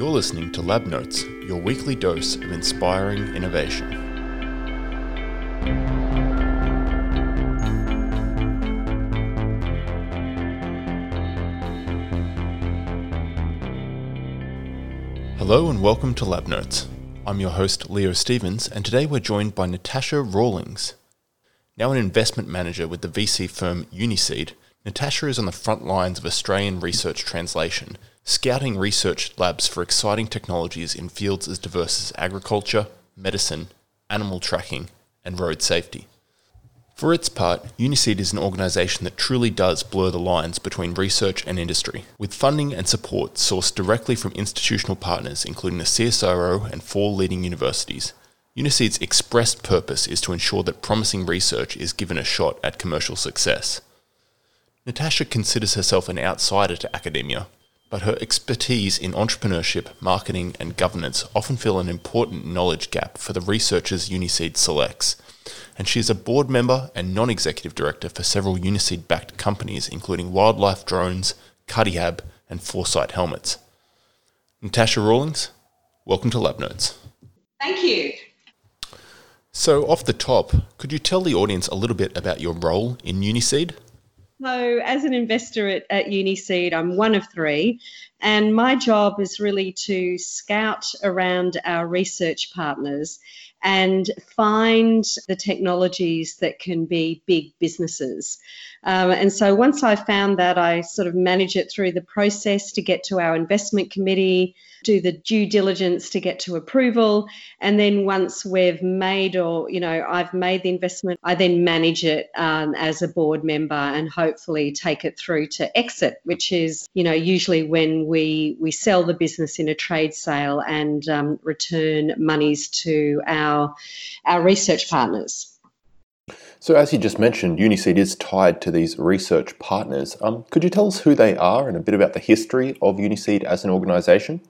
You're listening to Lab Notes, your weekly dose of inspiring innovation. Hello and welcome to Lab Notes. I'm your host, Leo Stevens, and today we're joined by Natasha Rawlings. Now an investment manager with the VC firm Uniseed, Natasha is on the front lines of Australian research translation, scouting research labs for exciting technologies in fields as diverse as agriculture, medicine, animal tracking, and road safety. For its part, Uniseed is an organisation that truly does blur the lines between research and industry, with funding and support sourced directly from institutional partners including the CSIRO and four leading universities. Uniseed's expressed purpose is to ensure that promising research is given a shot at commercial success. Natasha considers herself an outsider to academia, but her expertise in entrepreneurship, marketing, and governance often fill an important knowledge gap for the researchers Uniseed selects. And she is a board member and non executive director for several Uniseed backed companies, including Wildlife Drones, CardiHab, and Forcite Helmets. Natasha Rawlings, welcome to Lab Notes. Thank you. So, off the top, could you tell the audience a little bit about your role in Uniseed? So, as an investor at, at Uniseed, I'm one of three, and my job is really to scout around our research partners and find the technologies that can be big businesses. Um, and so once I found that, I sort of manage it through the process to get to our investment committee, do the due diligence to get to approval. And then once we've made or, you know, I've made the investment, I then manage it um, as a board member and hopefully take it through to exit, which is, you know, usually when we, we sell the business in a trade sale and um, return monies to our, our research partners. So, as you just mentioned, Uniseed is tied to these research partners. Um, could you tell us who they are and a bit about the history of Uniseed as an organisation?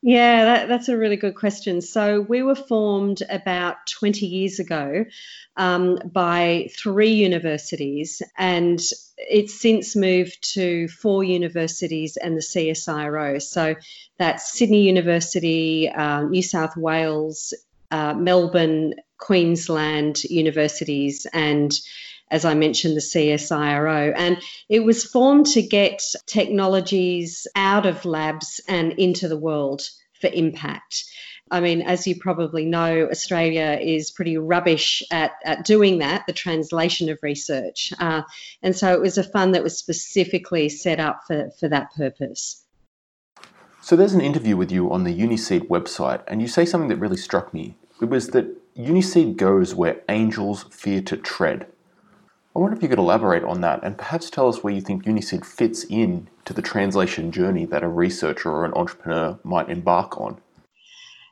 Yeah, that, that's a really good question. So, we were formed about 20 years ago um, by three universities, and it's since moved to four universities and the CSIRO. So, that's Sydney University, uh, New South Wales, uh, Melbourne, Queensland universities, and as I mentioned, the CSIRO. And it was formed to get technologies out of labs and into the world for impact. I mean, as you probably know, Australia is pretty rubbish at, at doing that, the translation of research. Uh, and so it was a fund that was specifically set up for, for that purpose. So there's an interview with you on the Uniseed website, and you say something that really struck me. It was that Uniseed goes where angels fear to tread. I wonder if you could elaborate on that and perhaps tell us where you think Uniseed fits in to the translation journey that a researcher or an entrepreneur might embark on.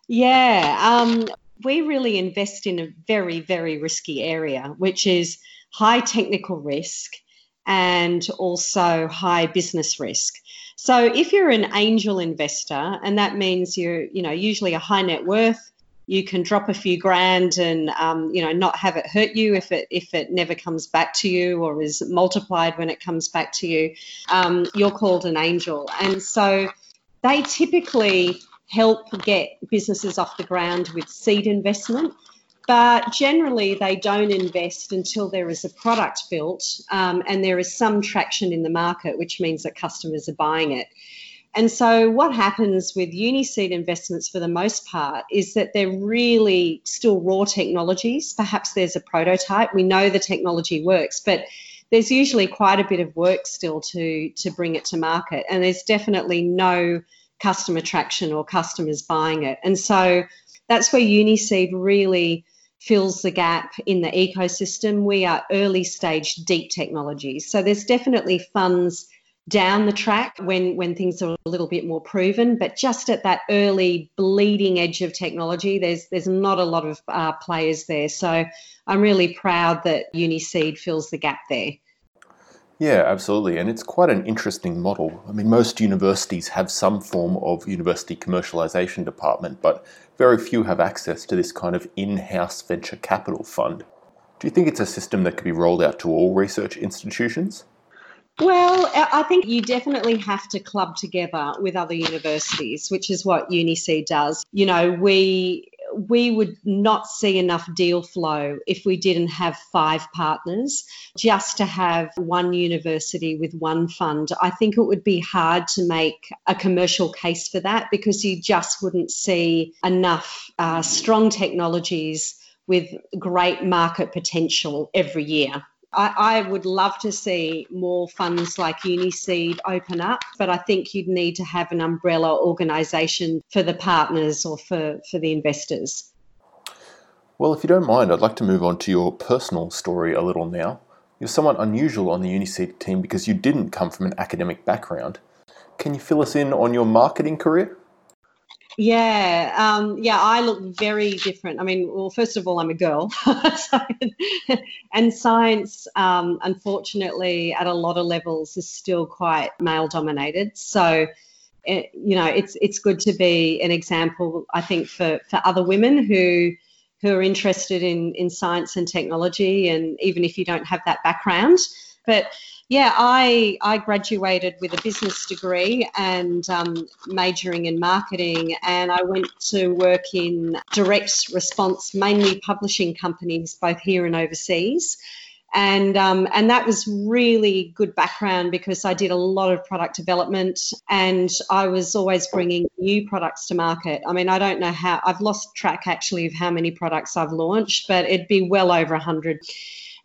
Yeah, um, we really invest in a very, very risky area, which is high technical risk and also high business risk. So if you're an angel investor, and that means you're, you know, usually a high net worth you can drop a few grand and um, you know not have it hurt you if it if it never comes back to you or is multiplied when it comes back to you. Um, you're called an angel, and so they typically help get businesses off the ground with seed investment. But generally, they don't invest until there is a product built um, and there is some traction in the market, which means that customers are buying it. And so, what happens with Uniseed investments for the most part is that they're really still raw technologies. Perhaps there's a prototype. We know the technology works, but there's usually quite a bit of work still to, to bring it to market. And there's definitely no customer traction or customers buying it. And so, that's where Uniseed really fills the gap in the ecosystem. We are early stage deep technologies. So, there's definitely funds down the track when when things are a little bit more proven but just at that early bleeding edge of technology there's there's not a lot of uh, players there so i'm really proud that uniseed fills the gap there yeah, absolutely. And it's quite an interesting model. I mean, most universities have some form of university commercialization department, but very few have access to this kind of in house venture capital fund. Do you think it's a system that could be rolled out to all research institutions? Well, I think you definitely have to club together with other universities, which is what UniSeed does. You know, we we would not see enough deal flow if we didn't have five partners. Just to have one university with one fund, I think it would be hard to make a commercial case for that because you just wouldn't see enough uh, strong technologies with great market potential every year. I, I, would love to see more funds like UniSeed open up, but I think you'd need to have an umbrella organisation for the partners or for, for the investors. Well, if you don't mind, I'd like to move on to your personal story a little now. You're somewhat unusual on the UniSeed team because you didn't come from an academic background. Can you fill us in on your marketing career? Yeah, um, yeah, I look very different. I mean, well, first of all, I'm a girl, and science, um, unfortunately, at a lot of levels, is still quite male dominated. So, it, you know, it's it's good to be an example, I think, for for other women who who are interested in in science and technology, and even if you don't have that background, but yeah, I, I graduated with a business degree and um, majoring in marketing, and I went to work in direct response, mainly publishing companies, both here and overseas. And, um, and that was really good background because I did a lot of product development and I was always bringing new products to market. I mean, I don't know how, I've lost track actually of how many products I've launched, but it'd be well over 100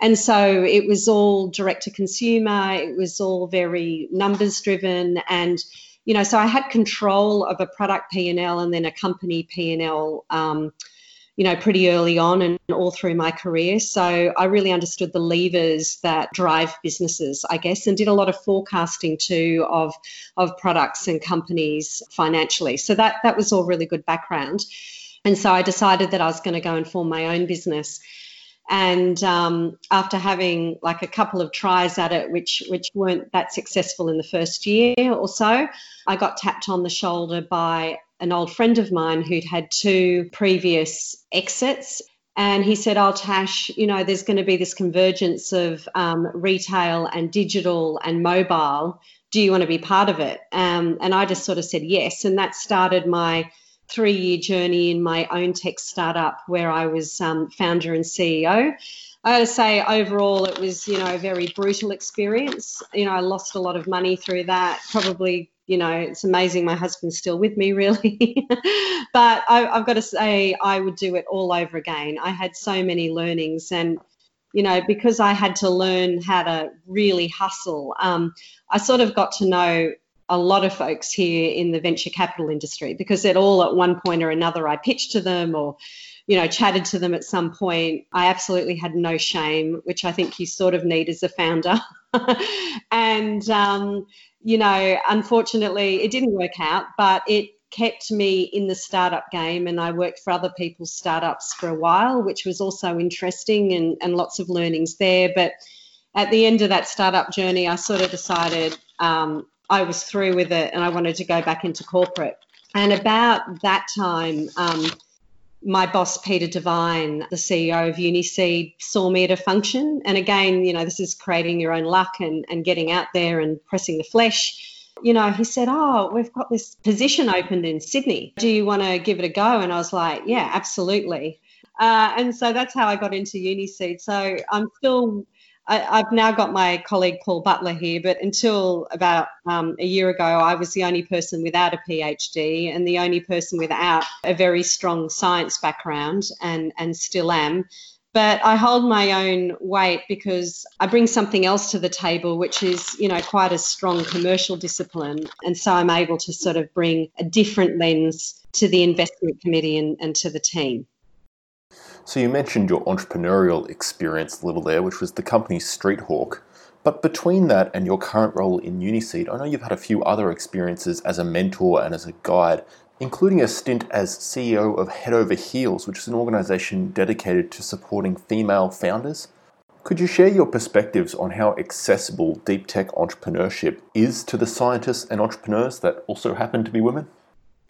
and so it was all direct to consumer, it was all very numbers driven and you know, so I had control of a product P&L and then a company P&L um, you know, pretty early on and all through my career. So I really understood the levers that drive businesses, I guess, and did a lot of forecasting too of of products and companies financially. So that that was all really good background. And so I decided that I was going to go and form my own business. And um, after having like a couple of tries at it, which which weren't that successful in the first year or so, I got tapped on the shoulder by an old friend of mine who'd had two previous exits. And he said, Oh, Tash, you know, there's going to be this convergence of um, retail and digital and mobile. Do you want to be part of it? Um, and I just sort of said yes. And that started my three year journey in my own tech startup where I was um, founder and CEO. I to say, overall, it was, you know, a very brutal experience. You know, I lost a lot of money through that. Probably, you know, it's amazing my husband's still with me, really. but I, have got to say, I would do it all over again. I had so many learnings, and you know, because I had to learn how to really hustle, um, I sort of got to know a lot of folks here in the venture capital industry because at all at one point or another I pitched to them or you know chatted to them at some point. I absolutely had no shame which I think you sort of need as a founder. And um, you know unfortunately it didn't work out but it kept me in the startup game and I worked for other people's startups for a while which was also interesting and, and lots of learnings there. But at the end of that startup journey I sort of decided um, I was through with it and I wanted to go back into corporate. And about that time, um, my boss, Peter Devine, the CEO of UniSeed, saw me at a function. And again, you know, this is creating your own luck and, and getting out there and pressing the flesh. You know, he said, Oh, we've got this position opened in Sydney. Do you want to give it a go? And I was like, Yeah, absolutely. Uh, and so that's how I got into UniSeed. So I'm still I, have now got my colleague Paul Butler here, but until about um, a year ago, I was the only person without a PhD and the only person without a very strong science background, and, and still am. But I hold my own weight because I bring something else to the table, which is, you know, quite a strong commercial discipline. And so I'm able to sort of bring a different lens to the investment committee and, and to the team. So you mentioned your entrepreneurial experience a little there, which was the company Streethawk. But between that and your current role in Uniseed, I know you've had a few other experiences as a mentor and as a guide, including a stint as CEO of Head Over Heels, which is an organization dedicated to supporting female founders. Could you share your perspectives on how accessible deep tech entrepreneurship is to the scientists and entrepreneurs that also happen to be women?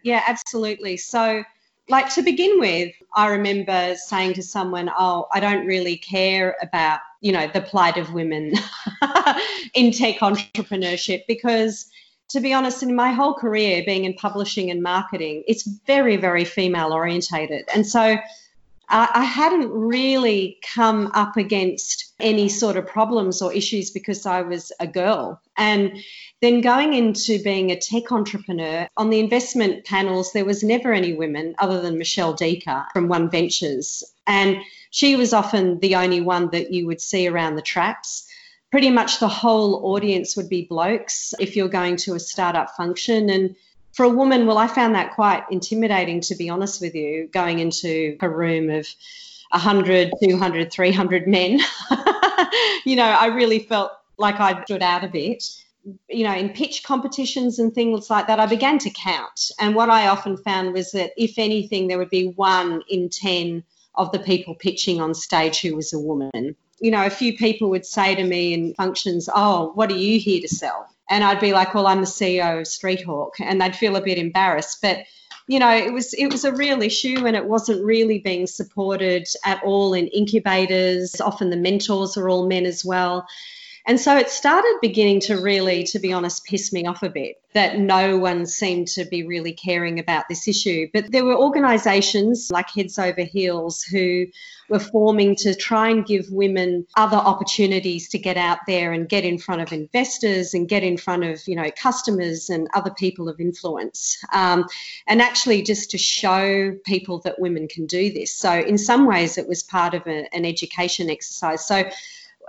Yeah, absolutely. So, like to begin with, I remember saying to someone, "Oh, I don't really care about, you know, the plight of women." in tech entrepreneurship because to be honest, in my whole career being in publishing and marketing, it's very, very female orientated. And so I hadn't really come up against any sort of problems or issues because I was a girl. And then going into being a tech entrepreneur, on the investment panels, there was never any women other than Michelle Deaker from One Ventures. And she was often the only one that you would see around the traps. Pretty much the whole audience would be blokes if you're going to a startup function. And for a woman, well, I found that quite intimidating, to be honest with you, going into a room of 100, 200, 300 men. you know, I really felt like I stood out a bit. You know, in pitch competitions and things like that, I began to count. And what I often found was that, if anything, there would be one in 10 of the people pitching on stage who was a woman. You know, a few people would say to me in functions, Oh, what are you here to sell? and I'd be like, "Well, I'm the CEO of Streethawk," and they'd feel a bit embarrassed. But you know, it was it was a real issue, and it wasn't really being supported at all in incubators. Often the mentors are all men as well. And so it started beginning to really, to be honest, piss me off a bit that no one seemed to be really caring about this issue. But there were organisations like Heads Over Heels who were forming to try and give women other opportunities to get out there and get in front of investors and get in front of you know customers and other people of influence. Um, and actually just to show people that women can do this. So in some ways it was part of a, an education exercise. So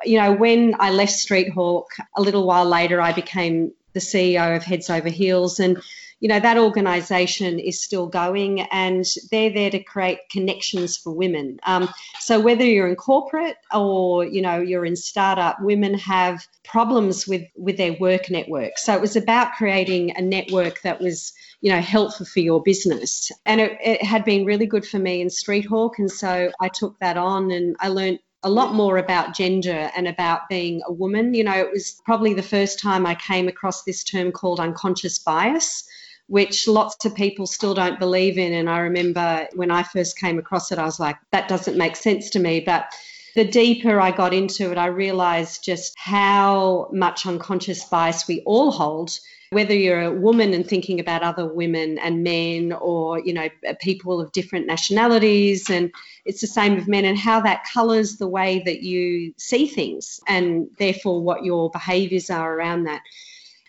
you know when i left Streethawk a little while later i became the ceo of heads over heels. And you know that organisation is still going and they're there to create connections for women. Um, so whether you're in corporate or you know you're in startup women have problems with with their work network. So it was about creating a network that was you know helpful for your business. And it, it had been really good for me in Streethawk and so i took that on and i learned a lot more about gender and about being a woman. You know, it was probably the first time I came across this term called unconscious bias which lots of people still don't believe in. And I remember when I first came across it, I was like, that doesn't make sense to me. But the deeper I got into it, I realized just how much unconscious bias we all hold. Whether you're a woman and thinking about other women and men, or you know people of different nationalities, and it's the same with men, and how that colours the way that you see things, and therefore what your behaviours are around that.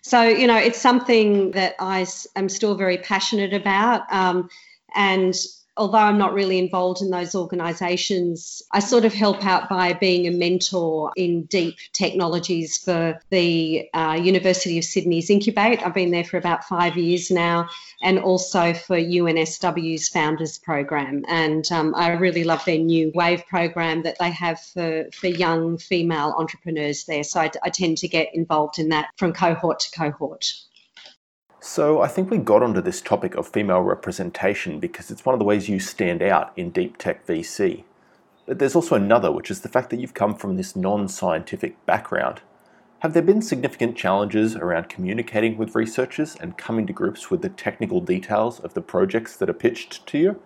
So, you know, it's something that I am still very passionate about. Um, and although I'm not really involved in those organisations, I sort of help out by being a mentor in deep technologies for the uh, University of Sydney's Incubate. I've been there for about five years now, and also for UNSW's Founders Program. And um, I really love their new WAVE program that they have for, for young female entrepreneurs there. So I, I tend to get involved in that from cohort to cohort. So, I think we got onto this topic of female representation because it's one of the ways you stand out in deep tech VC. But there's also another, which is the fact that you've come from this non scientific background. Have there been significant challenges around communicating with researchers and coming to grips with the technical details of the projects that are pitched to you?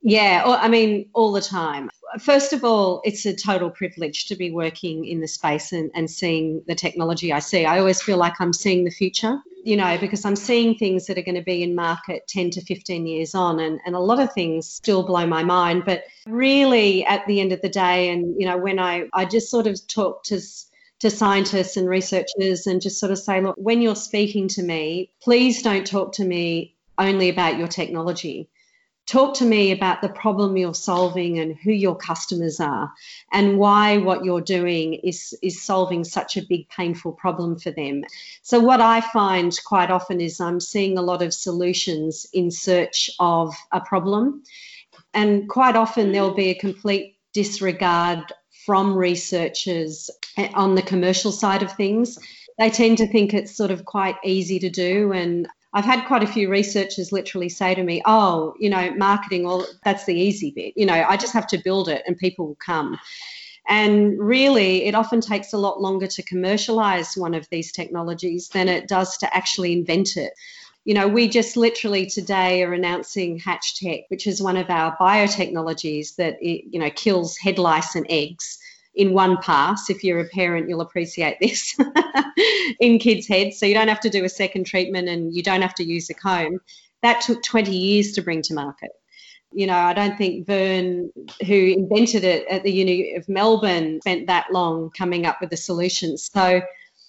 Yeah, I mean, all the time. First of all, it's a total privilege to be working in the space and, and seeing the technology I see. I always feel like I'm seeing the future, you know, because I'm seeing things that are going to be in market 10 to 15 years on, and, and a lot of things still blow my mind. But really, at the end of the day, and, you know, when I, I just sort of talk to to scientists and researchers and just sort of say, look, when you're speaking to me, please don't talk to me only about your technology talk to me about the problem you're solving and who your customers are and why what you're doing is is solving such a big painful problem for them. So what i find quite often is i'm seeing a lot of solutions in search of a problem. And quite often there'll be a complete disregard from researchers on the commercial side of things. They tend to think it's sort of quite easy to do and I've had quite a few researchers literally say to me, oh, you know, marketing, well, that's the easy bit. You know, I just have to build it and people will come. And really, it often takes a lot longer to commercialize one of these technologies than it does to actually invent it. You know, we just literally today are announcing HatchTech, which is one of our biotechnologies that, you know, kills head lice and eggs in one pass. If you're a parent, you'll appreciate this in kids' heads. So you don't have to do a second treatment and you don't have to use a comb. That took 20 years to bring to market. You know, I don't think Vern, who invented it at the Uni of Melbourne, spent that long coming up with the solutions. So,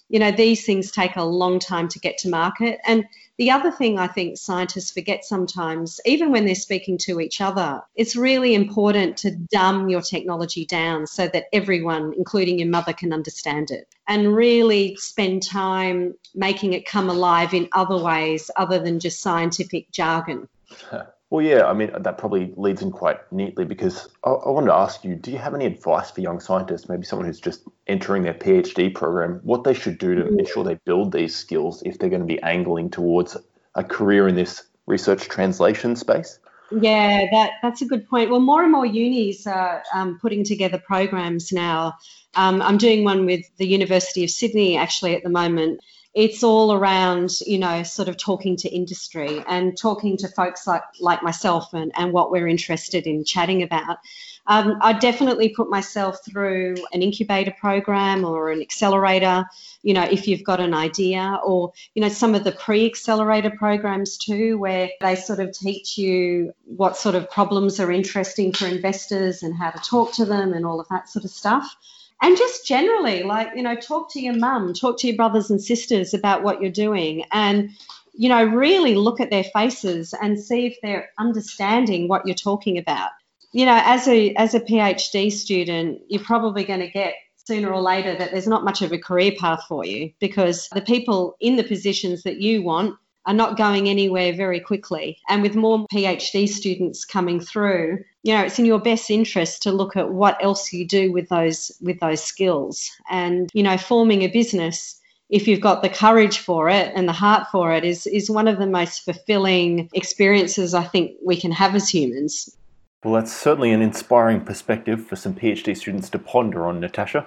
you know, these things take a long time to get to market. And the other thing I think scientists forget sometimes, even when they're speaking to each other, it's really important to dumb your technology down so that everyone, including your mother, can understand it and really spend time making it come alive in other ways other than just scientific jargon. Well, yeah, I mean, that probably leads in quite neatly because I, I wanted to ask you do you have any advice for young scientists, maybe someone who's just entering their PhD program, what they should do to mm. ensure they build these skills if they're going to be angling towards a career in this research translation space? Yeah, that, that's a good point. Well, more and more unis are um, putting together programs now. Um, I'm doing one with the University of Sydney actually at the moment it's all around, you know, sort of talking to industry and talking to folks like, like myself and, and what we're interested in chatting about. Um, I definitely put myself through an incubator program or an accelerator, you know, if you've got an idea, or, you know, some of the pre accelerator programs too, where they sort of teach you what sort of problems are interesting for investors and how to talk to them and all of that sort of stuff and just generally like you know talk to your mum talk to your brothers and sisters about what you're doing and you know really look at their faces and see if they're understanding what you're talking about. You know as a as a phd student you're probably going to get sooner or later that there's not much of a career path for you because the people in the positions that you want are not going anywhere very quickly. And with more PhD students coming through, you know, it's in your best interest to look at what else you do with those with those skills. And, you know, forming a business if you've got the courage for it and the heart for it is is one of the most fulfilling experiences I think we can have as humans. Well, that's certainly an inspiring perspective for some PhD students to ponder on, Natasha.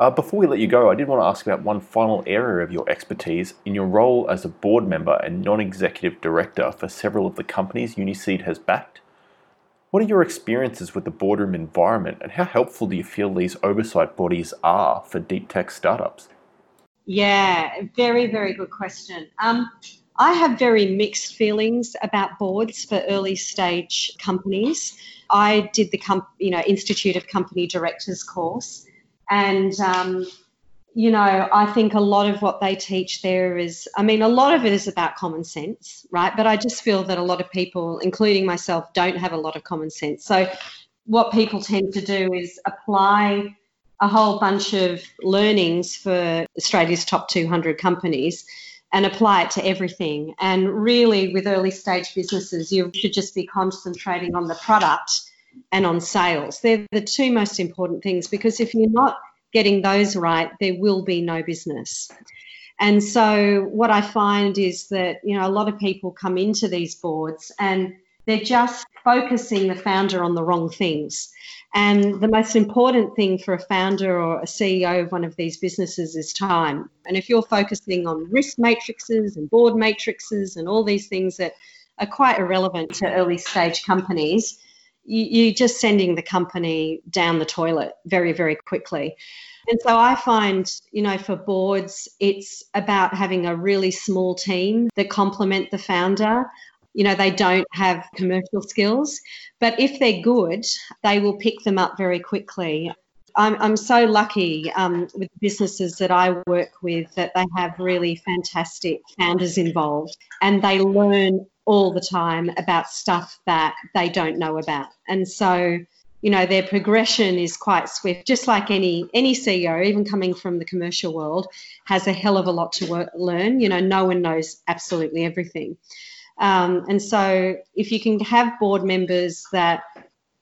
Uh, before we let you go, I did want to ask about one final area of your expertise in your role as a board member and non executive director for several of the companies Uniseed has backed. What are your experiences with the boardroom environment and how helpful do you feel these oversight bodies are for deep tech startups? Yeah, very, very good question. Um, I have very mixed feelings about boards for early stage companies. I did the you know Institute of Company Directors course, and, um, you know, I think a lot of what they teach there is, I mean, a lot of it is about common sense, right? But I just feel that a lot of people, including myself, don't have a lot of common sense. So, what people tend to do is apply a whole bunch of learnings for Australia's top 200 companies and apply it to everything. And really, with early stage businesses, you should just be concentrating on the product and on sales. They're the two most important things because if you're not getting those right, there will be no business. And so what I find is that, you know, a lot of people come into these boards and they're just focusing the founder on the wrong things. And the most important thing for a founder or a CEO of one of these businesses is time. And if you're focusing on risk matrices and board matrices and all these things that are quite irrelevant to early stage companies, you're just sending the company down the toilet very, very quickly. And so I find, you know, for boards, it's about having a really small team that complement the founder. You know, they don't have commercial skills, but if they're good, they will pick them up very quickly. I'm, I'm so lucky um, with businesses that I work with that they have really fantastic founders involved and they learn all the time about stuff that they don't know about. And so, you know, their progression is quite swift, just like any any CEO, even coming from the commercial world, has a hell of a lot to work, learn. You know, no one knows absolutely everything. Um, and so, if you can have board members that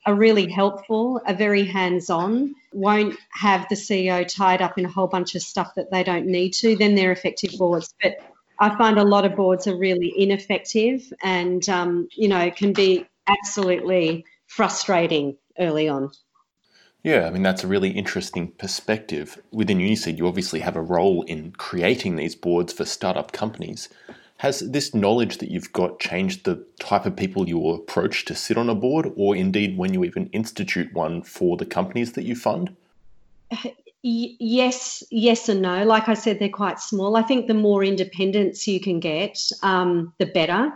are really helpful, are very hands on, won't have the CEO tied up in a whole bunch of stuff that they don't need to, then they're effective boards. But I find a lot of boards are really ineffective and, um, you know, can be absolutely frustrating early on. Yeah, I mean, that's a really interesting perspective. Within Uniseed, you obviously have a role in creating these boards for startup companies. Has this knowledge that you've got changed the type of people you approach to sit on a board, or indeed when you even institute one for the companies that you fund? Yes, yes and no. Like I said, they're quite small. I think the more independence you can get, um, the better.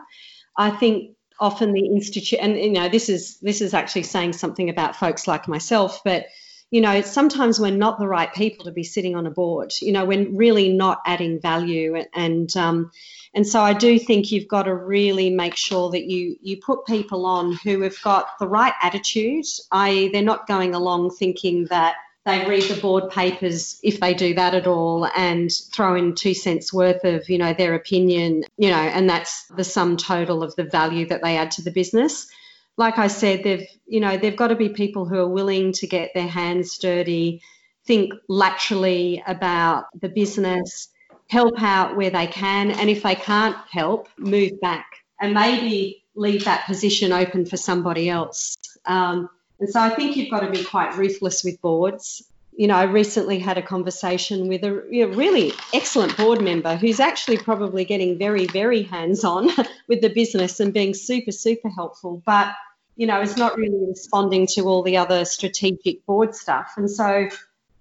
I think often the institute, and you know, this is this is actually saying something about folks like myself, but you know, sometimes we're not the right people to be sitting on a board. You know, we're really not adding value, and um, and so I do think you've got to really make sure that you you put people on who have got the right attitude, i.e., they're not going along thinking that they read the board papers if they do that at all and throw in two cents worth of you know their opinion you know and that's the sum total of the value that they add to the business. Like i said they've you know they've got to be people who are willing to get their hands dirty think laterally about the business help out where they can and if they can't help move back and maybe leave that position open for somebody else. Um, and so I think you've got to be quite ruthless with boards. You know, I recently had a conversation with a really excellent board member who's actually probably getting very, very hands on with the business and being super, super helpful, but, you know, is not really responding to all the other strategic board stuff. And so,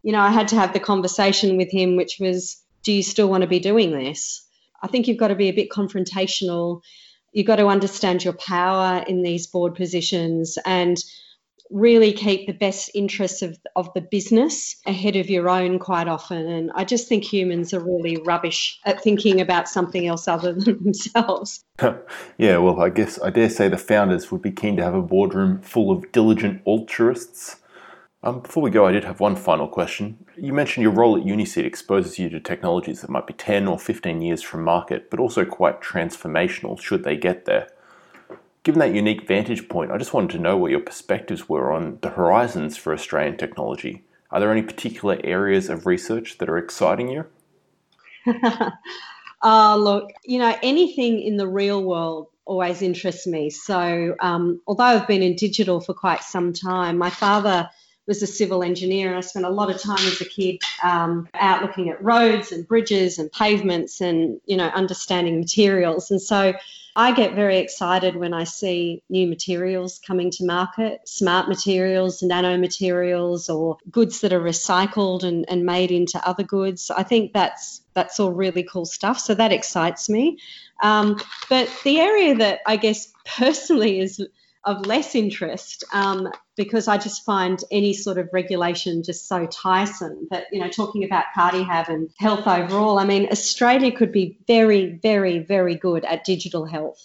you know, I had to have the conversation with him, which was, do you still want to be doing this? I think you've got to be a bit confrontational. You've got to understand your power in these board positions and really keep the best interests of, of the business ahead of your own quite often. And I just think humans are really rubbish at thinking about something else other than themselves. yeah, well, I guess I dare say the founders would be keen to have a boardroom full of diligent altruists. Um, before we go, I did have one final question. You mentioned your role at Uniseed exposes you to technologies that might be 10 or 15 years from market, but also quite transformational should they get there. Given that unique vantage point, I just wanted to know what your perspectives were on the horizons for Australian technology. Are there any particular areas of research that are exciting you? uh, look, you know, anything in the real world always interests me. So, um, although I've been in digital for quite some time, my father was a civil engineer, and I spent a lot of time as a kid um, out looking at roads and bridges and pavements and, you know, understanding materials. And so I get very excited when I see new materials coming to market, smart materials, nanomaterials, or goods that are recycled and, and made into other goods. I think that's that's all really cool stuff. So that excites me. Um, but the area that I guess personally is of less interest um, because I just find any sort of regulation just so tiresome. But, you know, talking about CardiHab and health overall, I mean, Australia could be very, very, very good at digital health.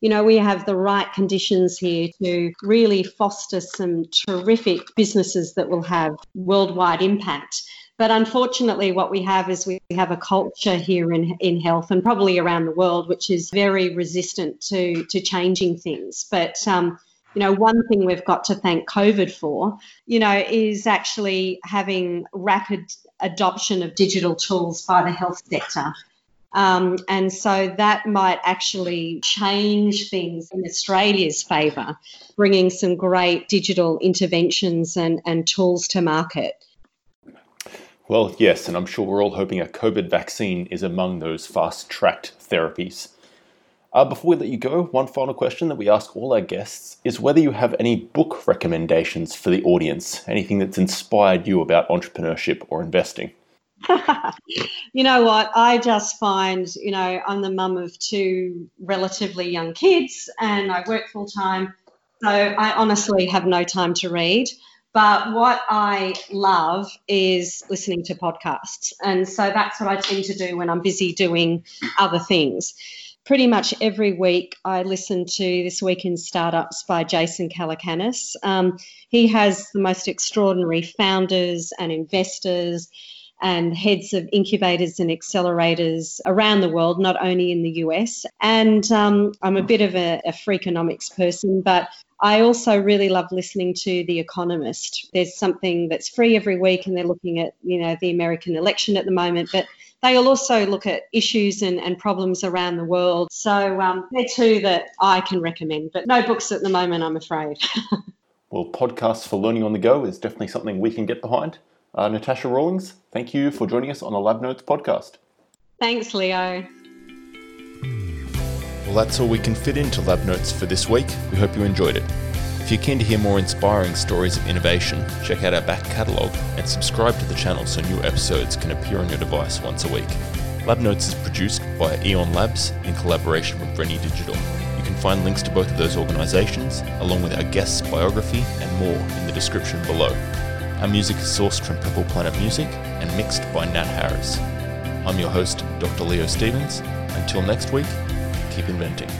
You know, we have the right conditions here to really foster some terrific businesses that will have worldwide impact. But unfortunately, what we have is we have a culture here in, in health and probably around the world, which is very resistant to, to changing things. But, um, you know, one thing we've got to thank COVID for, you know, is actually having rapid adoption of digital tools by the health sector. Um, and so that might actually change things in Australia's favour, bringing some great digital interventions and, and tools to market. Well, yes, and I'm sure we're all hoping a COVID vaccine is among those fast tracked therapies. Uh, before we let you go, one final question that we ask all our guests is whether you have any book recommendations for the audience, anything that's inspired you about entrepreneurship or investing. you know what? I just find, you know, I'm the mum of two relatively young kids and I work full time. So I honestly have no time to read. But what I love is listening to podcasts. And so that's what I tend to do when I'm busy doing other things. Pretty much every week, I listen to This Week in Startups by Jason Calacanis. Um, he has the most extraordinary founders and investors and heads of incubators and accelerators around the world, not only in the US. And um, I'm a bit of a, a freakonomics person, but I also really love listening to The Economist. There's something that's free every week, and they're looking at, you know, the American election at the moment, but they'll also look at issues and, and problems around the world. So um, they're two that I can recommend, but no books at the moment, I'm afraid. well, podcasts for learning on the go is definitely something we can get behind. Uh, Natasha Rawlings, thank you for joining us on the Lab Notes podcast. Thanks, Leo. Well, that's all we can fit into Lab Notes for this week. We hope you enjoyed it. If you're keen to hear more inspiring stories of innovation, check out our back catalogue and subscribe to the channel so new episodes can appear on your device once a week. Lab Notes is produced by Eon Labs in collaboration with Rennie Digital. You can find links to both of those organisations, along with our guest's biography and more in the description below. Our music is sourced from Purple Planet Music and mixed by Nat Harris. I'm your host, Dr. Leo Stevens. Until next week, keep inventing.